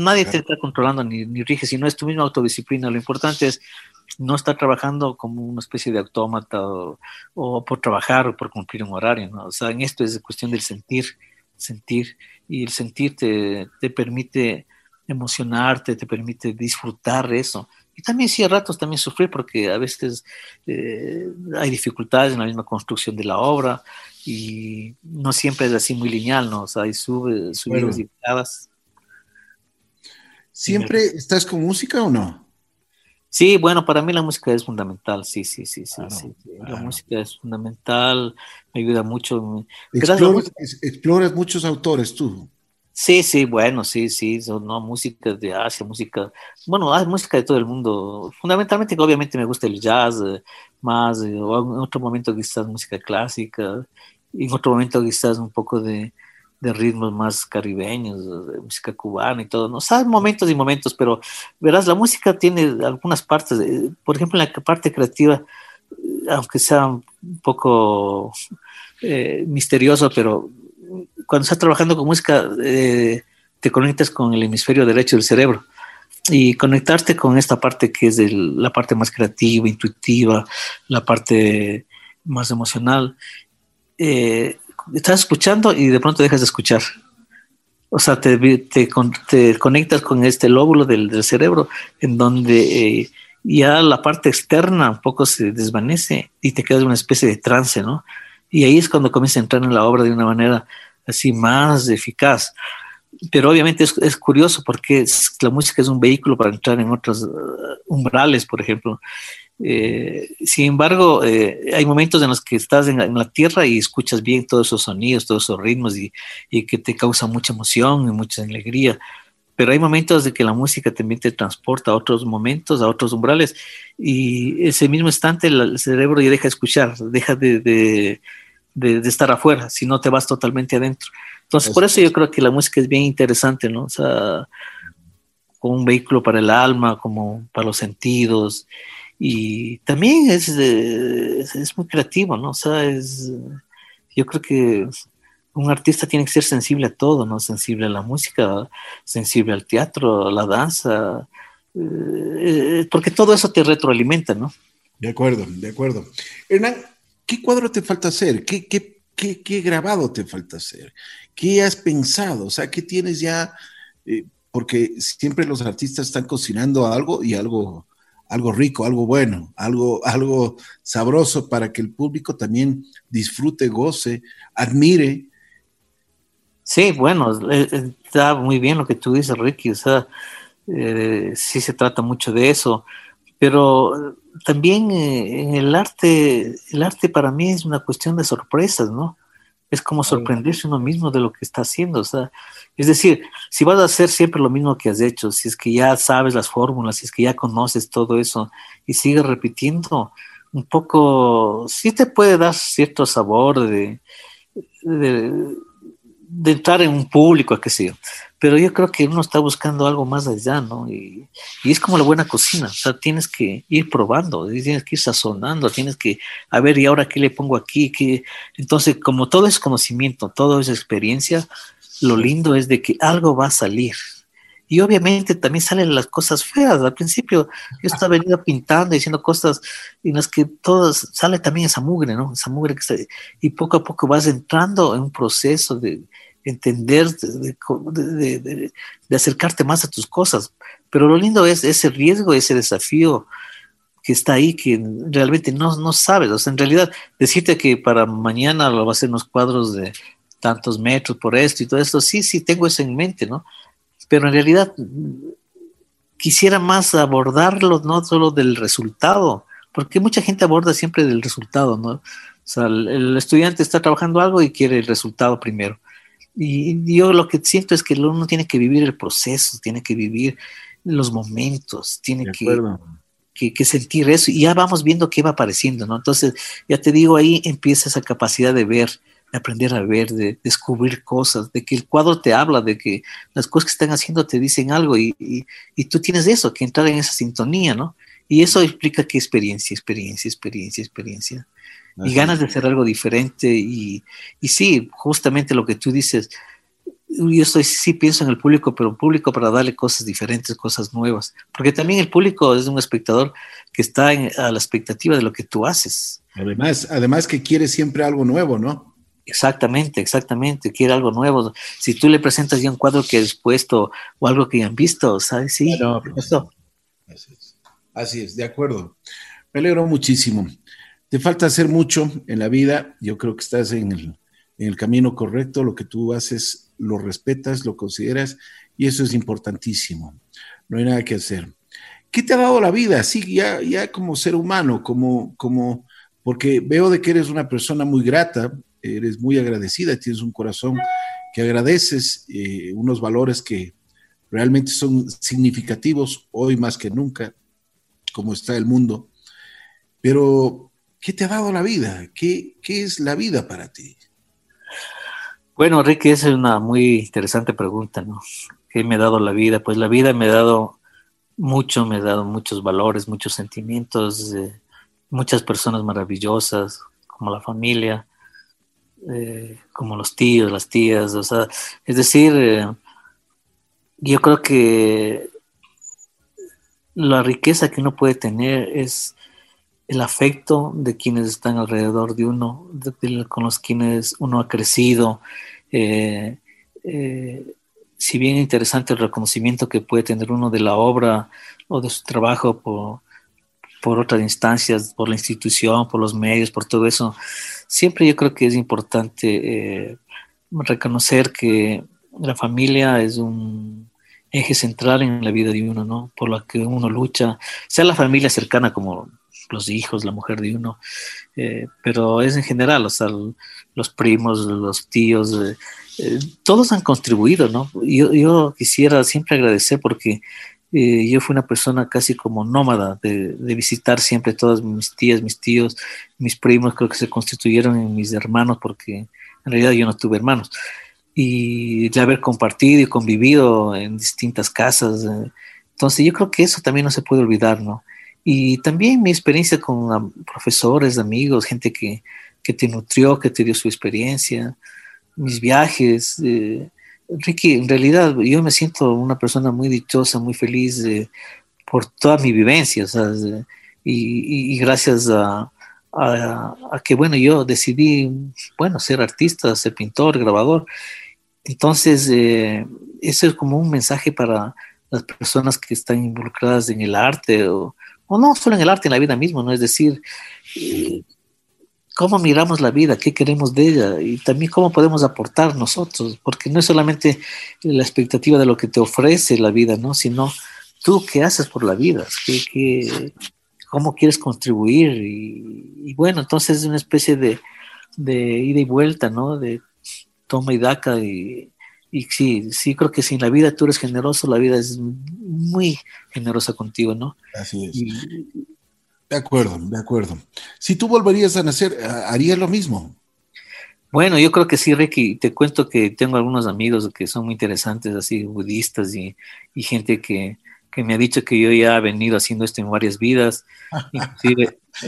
nadie te está controlando ni, ni rige, sino es tu misma autodisciplina. Lo importante es no estar trabajando como una especie de autómata o, por trabajar o por cumplir un horario, ¿no? O sea, en esto es cuestión del sentir, sentir y el sentir te, permite emocionarte, te permite disfrutar eso. Y también sí, a ratos también sufrir porque a veces eh, hay dificultades en la misma construcción de la obra y no siempre es así muy lineal, ¿no? O sea, hay sube, subidas y bajadas. ¿Siempre estás con música o no? Sí, bueno, para mí la música es fundamental, sí, sí, sí, sí, La música es fundamental, me ayuda mucho. Exploras, muchos autores tú. Sí, sí, bueno, sí, sí, son no, música de Asia, música, bueno, hay música de todo el mundo. Fundamentalmente, obviamente me gusta el jazz eh, más, eh, o en otro momento quizás música clásica, y en otro momento quizás un poco de, de ritmos más caribeños, música cubana y todo, ¿no? O momentos y momentos, pero verás, la música tiene algunas partes, por ejemplo, en la parte creativa, aunque sea un poco eh, misterioso, pero cuando estás trabajando con música, eh, te conectas con el hemisferio derecho del cerebro. Y conectarte con esta parte que es la parte más creativa, intuitiva, la parte más emocional, eh, estás escuchando y de pronto dejas de escuchar. O sea, te, te, conectas con este lóbulo del, cerebro en donde eh, ya la parte externa un poco se desvanece y te quedas en una especie de trance, ¿no? Y ahí es cuando comienza a entrar en la obra de una manera así más eficaz. Pero obviamente es, es curioso porque la música es un vehículo para entrar en otros uh, umbrales, por ejemplo. Eh, sin embargo, eh, hay momentos en los que estás en la, tierra y escuchas bien todos esos sonidos, todos esos ritmos y, que te causa mucha emoción y mucha alegría. Pero hay momentos de que la música también te transporta a otros momentos, a otros umbrales, y ese mismo instante el, cerebro ya deja de escuchar, deja de, de, de, estar afuera, si no te vas totalmente adentro. Entonces, por eso yo creo que la música es bien interesante, ¿no? O sea, como un vehículo para el alma, como para los sentidos y también es, es, muy creativo, ¿no? O sea, es, yo creo que un artista tiene que ser sensible a todo, ¿no? Sensible a la música, sensible al teatro, a la danza, eh, porque todo eso te retroalimenta, ¿no? De acuerdo, de acuerdo. Hernán, ¿qué cuadro te falta hacer? ¿Qué, qué, qué, qué grabado te falta hacer? ¿Qué has pensado? O sea, ¿qué tienes ya? Eh, porque siempre los artistas están cocinando algo y algo algo rico, algo bueno, algo, algo sabroso para que el público también disfrute, goce, admire. Sí, bueno, eh, eh, está muy bien lo que tú dices, Ricky, o sea, eh, sí se trata mucho de eso, pero también en el arte, el arte para mí es una cuestión de sorpresas, ¿no? Es como sorprenderse uno mismo de lo que está haciendo. O sea, es decir, si vas a hacer siempre lo mismo que has hecho, si es que ya sabes las fórmulas, si es que ya conoces todo eso y sigues repitiendo, un poco, sí te puede dar cierto sabor de, de, entrar en un público, qué sé yo. Pero yo creo que uno está buscando algo más allá, ¿no? Y, y, es como la buena cocina, o sea, tienes que ir probando, tienes que ir sazonando, tienes que, a ver, ¿y ahora qué le pongo aquí? ¿Qué? Entonces, como todo es conocimiento, todo es experiencia, lo lindo es de que algo va a salir. Y obviamente también salen las cosas feas. Al principio yo estaba venido pintando, diciendo cosas en las que todas sale también esa mugre, ¿no? Esa mugre que está, y poco a poco vas entrando en un proceso de, entender, de, acercarte más a tus cosas. Pero lo lindo es ese riesgo, ese desafío que está ahí, que realmente no, no sabes. O sea, en realidad, decirte que para mañana lo va a hacer unos cuadros de tantos metros por esto y todo esto, sí, sí, tengo eso en mente, ¿no? Pero en realidad quisiera más abordarlo, no solo del resultado, porque mucha gente aborda siempre del resultado, ¿no? O sea, el, estudiante está trabajando algo y quiere el resultado primero. Y yo lo que siento es que uno tiene que vivir el proceso, tiene que vivir los momentos, tiene que, que, sentir eso y ya vamos viendo qué va apareciendo, ¿no? Entonces, ya te digo, ahí empieza esa capacidad de ver, aprender a ver, de descubrir cosas, de que el cuadro te habla, de que las cosas que están haciendo te dicen algo y, y, tú tienes eso, que entrar en esa sintonía, ¿no? Y eso implica que experiencia, experiencia, experiencia, experiencia. Y ganas de hacer algo diferente. Y, y sí, justamente lo que tú dices, yo estoy, sí pienso en el público, pero público para darle cosas diferentes, cosas nuevas. Porque también el público es un espectador que está a la expectativa de lo que tú haces. Además, además que quiere siempre algo nuevo, ¿no? Exactamente, exactamente, quiere algo nuevo. Si tú le presentas ya un cuadro que has puesto o algo que ya han visto, ¿sabes? Sí, Así es. Así es, de acuerdo. Me alegro muchísimo. Te falta hacer mucho en la vida. Yo creo que estás en el, en el camino correcto. Lo que tú haces lo respetas, lo consideras y eso es importantísimo. No hay nada que hacer. ¿Qué te ha dado la vida? Sí, ya, ya como ser humano, como, como, porque veo de que eres una persona muy grata, eres muy agradecida, tienes un corazón que agradeces, eh, unos valores que realmente son significativos hoy más que nunca, como está el mundo. Pero, ¿qué te ha dado la vida? ¿Qué, qué es la vida para ti? Bueno, Ricky, esa es una muy interesante pregunta, ¿no? ¿Qué me ha dado la vida? Pues la vida me ha dado mucho, me ha dado muchos valores, muchos sentimientos, eh, muchas personas maravillosas, como la familia, eh, como los tíos, las tías, o sea, es decir, eh, yo creo que la riqueza que uno puede tener es el afecto de quienes están alrededor de uno, con los quienes uno ha crecido. Eh, si bien interesante el reconocimiento que puede tener uno de la obra o de su trabajo por, por otras instancias, por la institución, por los medios, por todo eso, siempre yo creo que es importante eh, reconocer que la familia es un eje central en la vida de uno, ¿no? Por la que uno lucha, sea la familia cercana como los hijos, la mujer de uno, eh, pero es en general, o sea, los primos, los tíos, eh, todos han contribuido, ¿no? Yo, yo quisiera siempre agradecer porque eh, yo fui una persona casi como nómada, de, visitar siempre todas mis tías, mis tíos, mis primos, creo que se constituyeron en mis hermanos, porque en realidad yo no tuve hermanos. Y de haber compartido y convivido en distintas casas. Eh, entonces yo creo que eso también no se puede olvidar, ¿no? Y también mi experiencia con profesores, amigos, gente que, que te nutrió, que te dio su experiencia, mis viajes. Eh, Ricky, en realidad yo me siento una persona muy dichosa, muy feliz por toda mi vivencia, y, gracias a, que, bueno, yo decidí, bueno, ser artista, ser pintor, grabador. Entonces, eh, eso es como un mensaje para las personas que están involucradas en el arte, o, o no solo en el arte, en la vida misma, ¿no? Es decir, eh, cómo miramos la vida, qué queremos de ella y también cómo podemos aportar nosotros, porque no es solamente la expectativa de lo que te ofrece la vida, ¿no? Sino tú qué haces por la vida, ¿Qué, cómo quieres contribuir y, bueno, entonces es una especie de, ida y vuelta, ¿no? De toma y daca y, y sí, sí creo que si en la vida tú eres generoso, la vida es muy generosa contigo, ¿no? Así es. De acuerdo, de acuerdo. Si tú volverías a nacer, ¿harías lo mismo? Bueno, yo creo que sí, Ricky. Te cuento que tengo algunos amigos que son muy interesantes, así budistas y, gente que, me ha dicho que yo ya he venido haciendo esto en varias vidas.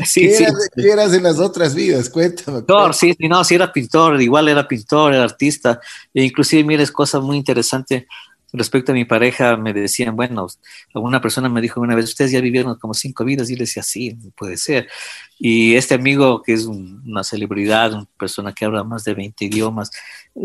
sí, ¿Qué, eras, en las otras vidas? Cuéntame. Pintor, sí, no, sí era pintor, igual era pintor, era artista. E inclusive, mira, es cosa muy interesante respecto a mi pareja, me decían, bueno, alguna persona me dijo una vez, ustedes ya vivieron como cinco vidas, y yo le decía, sí, puede ser. Y este amigo, que es una celebridad, una persona que habla más de 20 idiomas,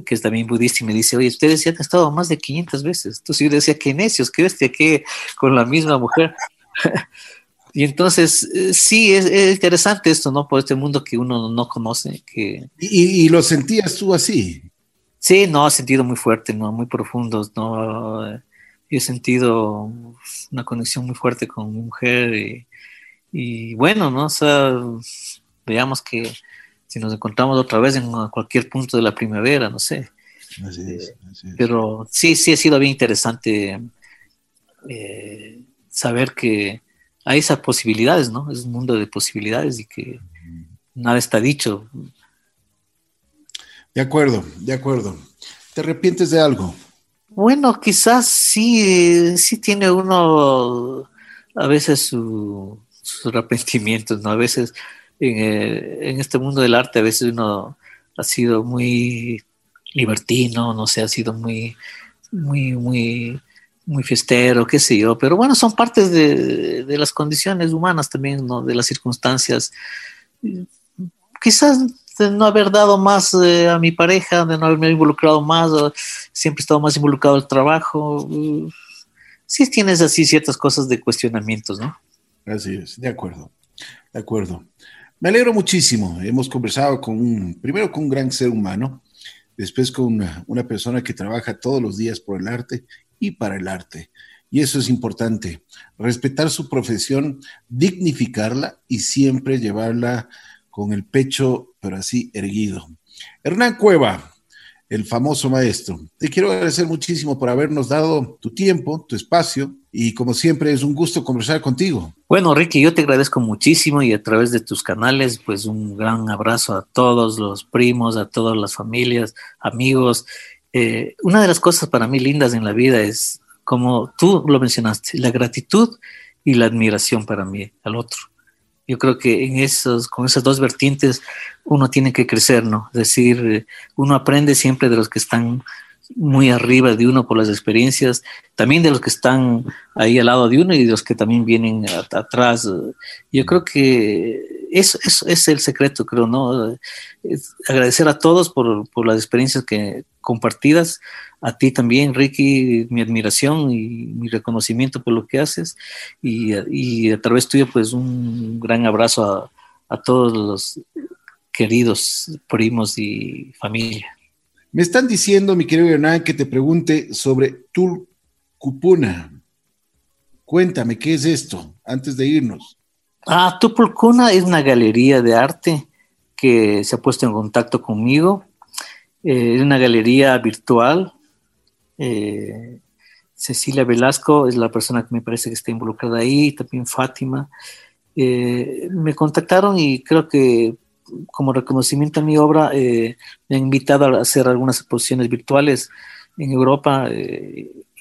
que es también budista, me dice, oye, ustedes ya han estado más de 500 veces. Entonces yo decía, qué necios, qué bestia, qué con la misma mujer. y entonces, eh, sí, es, interesante esto, ¿no? Por este mundo que uno no conoce. Que... ¿Y, y lo sentías tú así? Sí, no, sentido muy fuerte, ¿no? Muy profundos, ¿no? Yo he sentido una conexión muy fuerte con mi mujer y, bueno, ¿no? O sea, veamos que si nos encontramos otra vez en cualquier punto de la primavera, no sé. Pero sí, sí ha sido bien interesante eh, saber que hay esas posibilidades, ¿no? Es un mundo de posibilidades y que nada está dicho. De acuerdo, de acuerdo. ¿Te arrepientes de algo? Bueno, quizás sí, sí tiene uno a veces sus arrepentimientos, ¿no? A veces eh, en, este mundo del arte, a veces uno ha sido muy libertino, no sé, ha sido muy, muy, muy, muy fiestero, qué sé yo, pero bueno, son partes de, de las condiciones humanas también, ¿no? De las circunstancias. Quizás de no haber dado más eh, a mi pareja, de no haberme involucrado más, siempre he estado más involucrado el trabajo. Uh, sí tienes así ciertas cosas de cuestionamientos, ¿no? Así es, de acuerdo, de acuerdo. Me alegro muchísimo. Hemos conversado con un, primero con un gran ser humano, después con una, una persona que trabaja todos los días por el arte y para el arte. Y eso es importante, respetar su profesión, dignificarla y siempre llevarla con el pecho, pero así erguido. Hernán Cueva, el famoso maestro, te quiero agradecer muchísimo por habernos dado tu tiempo, tu espacio, y como siempre es un gusto conversar contigo. Bueno, Ricky, yo te agradezco muchísimo y a través de tus canales, pues un gran abrazo a todos los primos, a todas las familias, amigos. Eh, una de las cosas para mí lindas en la vida es, como tú lo mencionaste, la gratitud y la admiración para mí al otro. Yo creo que en esos, con esas dos vertientes uno tiene que crecer, ¿no? Es decir, uno aprende siempre de los que están muy arriba de uno por las experiencias, también de los que están ahí al lado de uno y de los que también vienen atrás. Yo creo que eso, eso, es el secreto, creo, ¿no? agradecer a todos por, por, las experiencias que compartidas, a ti también, Ricky, mi admiración y mi reconocimiento por lo que haces y, y a través tuyo, pues un gran abrazo a, a todos los queridos primos y familia. Me están diciendo, mi querido Hernán, que te pregunte sobre Tulcupuna. Cuéntame, ¿qué es esto? Antes de irnos. Ah, Tulcupuna es una galería de arte que se ha puesto en contacto conmigo. Eh, es una galería virtual. Eh, Cecilia Velasco es la persona que me parece que está involucrada ahí, también Fátima. Eh, me contactaron y creo que como reconocimiento a mi obra, me han invitado a hacer algunas exposiciones virtuales en Europa.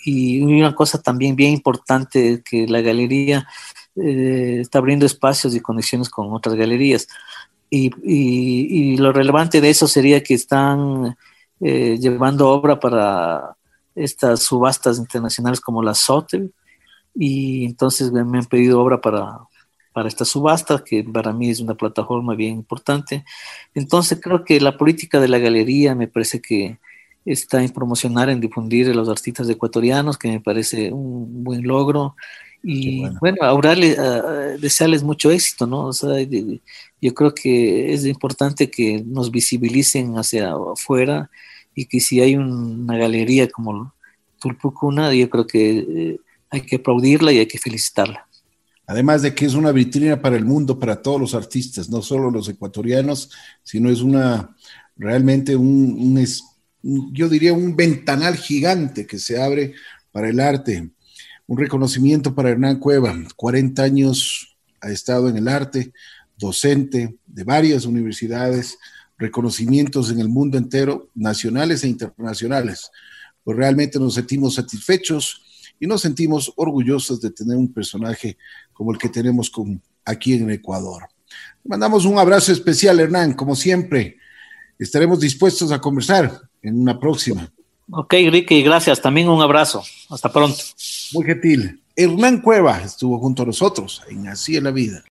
Y una cosa también bien importante que la galería eh, está abriendo espacios y conexiones con otras galerías. Y, lo relevante de eso sería que están llevando obra para estas subastas internacionales como la SOTEL. Y entonces me han pedido obra para, para esta subasta, que para mí es una plataforma bien importante. Entonces creo que la política de la galería me parece que está en promocionar, en difundir a los artistas ecuatorianos, que me parece un buen logro. Y bueno, ahora desearles mucho éxito, ¿no? O sea, yo creo que es importante que nos visibilicen hacia afuera y que si hay una galería como Tulpucuna, yo creo que eh, hay que aplaudirla y hay que felicitarla. Además de que es una vitrina para el mundo, para todos los artistas, no solo los ecuatorianos, sino es una realmente un, yo diría un ventanal gigante que se abre para el arte. Un reconocimiento para Hernán Cueva, 40 años ha estado en el arte, docente de varias universidades, reconocimientos en el mundo entero, nacionales e internacionales. Pues realmente nos sentimos satisfechos y nos sentimos orgullosos de tener un personaje como el que tenemos con, aquí en Ecuador. Mandamos un abrazo especial, Hernán, como siempre. Estaremos dispuestos a conversar en una próxima. Ok, Ricky, gracias. También un abrazo. Hasta pronto. Muy gentil. Hernán Cueva estuvo junto a nosotros en Así en la Vida.